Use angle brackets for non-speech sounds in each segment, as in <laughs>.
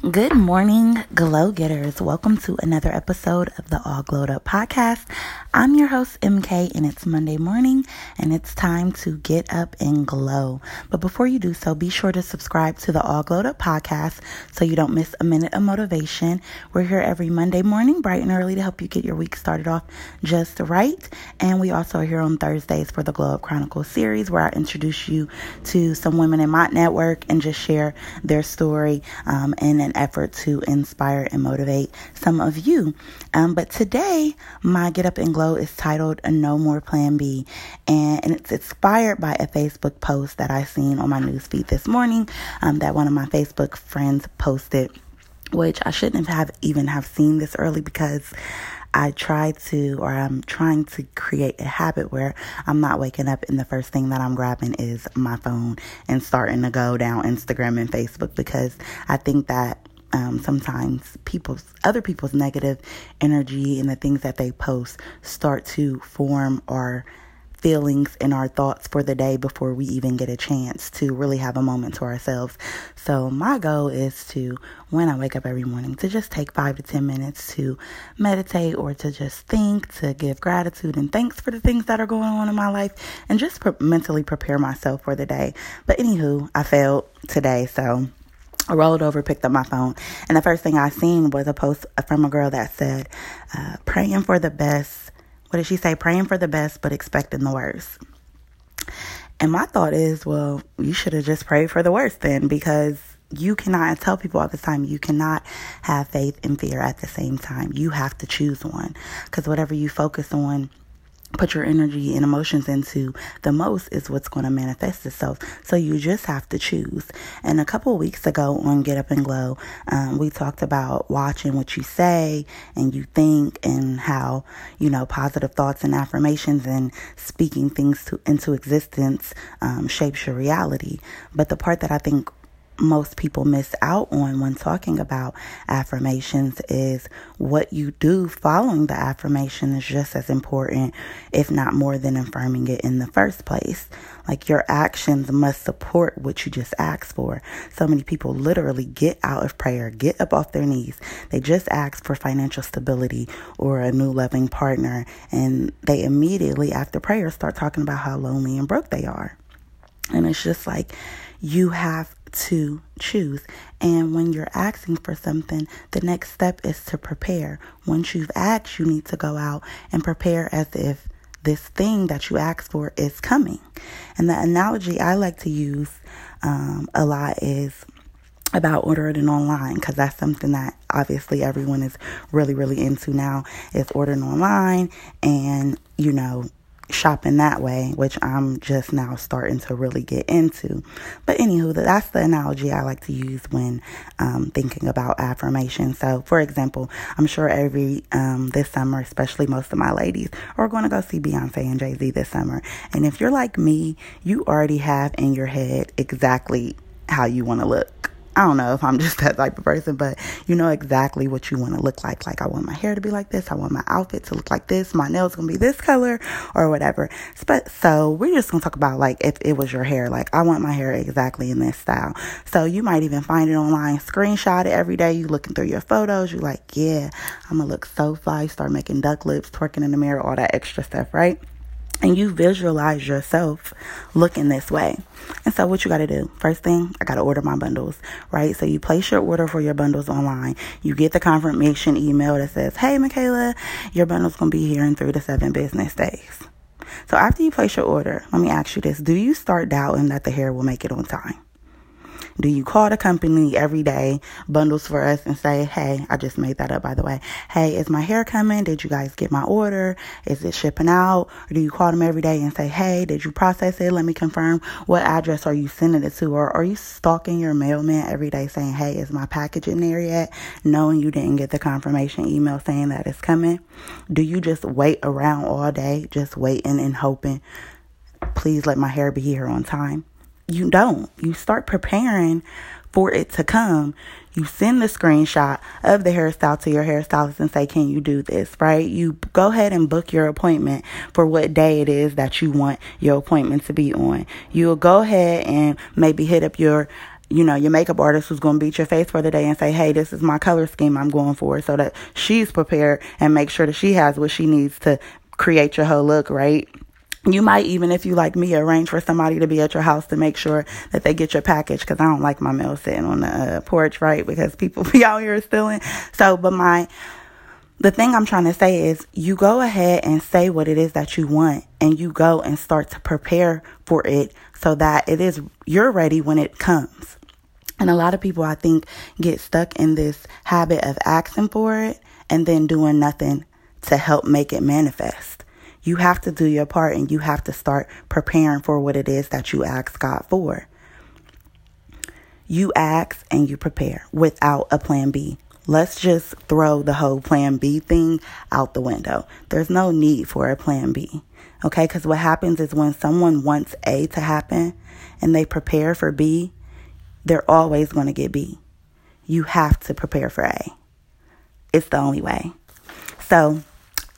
Good morning, Glo Getters. Welcome to another episode of the All Glowed Up podcast. I'm your host, MK, and it's Monday morning, and it's time to get up and glow. But before you do so, be sure to subscribe to the All Glowed Up podcast so you don't miss a minute of motivation. We're here every Monday morning, bright and early, to help you get your week started off just right. And we also are here on Thursdays for the Glow Up Chronicles series, where I introduce you to some women in my network and just share their story um, and an effort to inspire and motivate some of you. Um, but today, my Get Up and Glo is titled No More Plan B, and, and it's inspired by a Facebook post that I seen on my newsfeed this morning um, that one of my Facebook friends posted which I shouldn't have even have seen this early because I try to, or I'm trying to create a habit where I'm not waking up and the first thing that I'm grabbing is my phone and starting to go down Instagram and Facebook because I think that um, sometimes people's other people's negative energy and the things that they post start to form our feelings and our thoughts for the day before we even get a chance to really have a moment to ourselves. So my goal is to when I wake up every morning to just take 5 to 10 minutes to meditate or to just think, to give gratitude and thanks for the things that are going on in my life and just pre- mentally prepare myself for the day. But anywho, I failed today, so I rolled over, picked up my phone, and the first thing I seen was a post from a girl that said, uh, "Praying for the best." What did she say? Praying for the best, but expecting the worst. And my thought is, well, you should have just prayed for the worst then, because you cannot I tell people all the time you cannot have faith and fear at the same time. You have to choose one, because whatever you focus on put your energy and emotions into the most is what's going to manifest itself. So you just have to choose. And a couple weeks ago on Get Up and Glo, um, we talked about watching what you say and you think and how, you know, positive thoughts and affirmations and speaking things to, into existence um, shapes your reality. But the part that I think most people miss out on when talking about affirmations is what you do following the affirmation is just as important, if not more than affirming it in the first place. Like your actions must support what you just asked for. So many people literally get out of prayer, get up off their knees. They just ask for financial stability or a new loving partner, and they immediately after prayer start talking about how lonely and broke they are. And it's just like you have to choose. And when you're asking for something, the next step is to prepare. Once you've asked, you need to go out and prepare as if this thing that you asked for is coming. And the analogy I like to use um, a lot is about ordering online because that's something that obviously everyone is really really into now is ordering online and you know shopping that way, which I'm just now starting to really get into. But anywho, that's the analogy I like to use when um, thinking about affirmation. So, for example, I'm sure every um, this summer, especially most of my ladies, are going to go see Beyonce and Jay Z this summer. And if you're like me, you already have in your head exactly how you want to look I don't know if I'm <laughs> just that type of person, but you know exactly what you want to look like. Like, I want my hair to be like this. I want my outfit to look like this. My nails going to be this color or whatever. But so we're just going to talk about like if it was your hair. Like, I want my hair exactly in this style. So you might even find it online, screenshot it every day. You looking through your photos. You're like, yeah, I'm going to look so fly. Start making duck lips, twerking in the mirror, all that extra stuff, right? And you visualize yourself looking this way. And so, what you got to do? First thing, I got to order my bundles, right? So, you place your order for your bundles online. You get the confirmation email that says, Hey, Michaela, your bundle's going to be here in three to seven business days. So, after you place your order, let me ask you this Do you start doubting that the hair will make it on time? Do you call the company every day, bundles for us, and say, hey, I just made that up by the way. Hey, is my hair coming? Did you guys get my order? Is it shipping out? Or do you call them every day and say, hey, did you process it? Let me confirm. What address are you sending it to? Or are you stalking your mailman every day saying, hey, is my package in there yet? Knowing you didn't get the confirmation email saying that it's coming? Do you just wait around all day, just waiting and hoping? Please let my hair be here on time you don't. You start preparing for it to come. You send the screenshot of the hairstyle to your hairstylist and say, Can you do this? Right? You go ahead and book your appointment for what day it is that you want your appointment to be on. You'll go ahead and maybe hit up your you know, your makeup artist who's going to beat your face for the day and say, hey, this is my color scheme I'm going for so that she's prepared and make sure that she has what she needs to create your whole look, right? You might even, if you like me, arrange for somebody to be at your house to make sure that they get your package because I don't like my mail sitting on the uh, porch, right? Because people <laughs> be out here stealing. So, but my, the thing I'm trying to say is you go ahead and say what it is that you want and you go and start to prepare for it so that it is, you're ready when it comes. And a lot of people, I think, get stuck in this habit of asking for it and then doing nothing to help make it manifest. You have to do your part and you have to start preparing for what it is that you ask God for. You ask and you prepare without a plan B. Let's just throw the whole plan B thing out the window. There's no need for a plan B. Okay? Because what happens is when someone wants A to happen and they prepare for B, they're always going to get B. You have to prepare for A. It's the only way. So,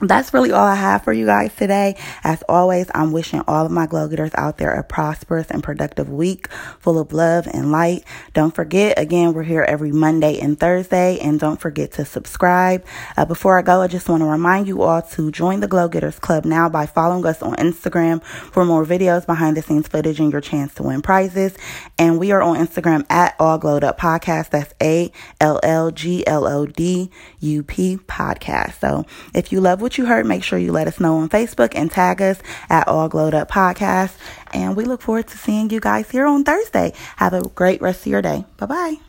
that's really all I have for you guys today. As always, I'm wishing all of my Glo Getters out there a prosperous and productive week full of love and light. Don't forget, again, we're here every Monday and Thursday, and don't forget to subscribe. Uh, before I go, I just want to remind you all to join the Glo Getters Club now by following us on Instagram for more videos, behind the scenes footage, and your chance to win prizes. And we are on Instagram at All Glowed Up Podcast. That's A L L G L O D U P Podcast. So if you love what what you heard, make sure you let us know on Facebook and tag us at All Glowed Up Podcast. And we look forward to seeing you guys here on Thursday. Have a great rest of your day. Bye bye.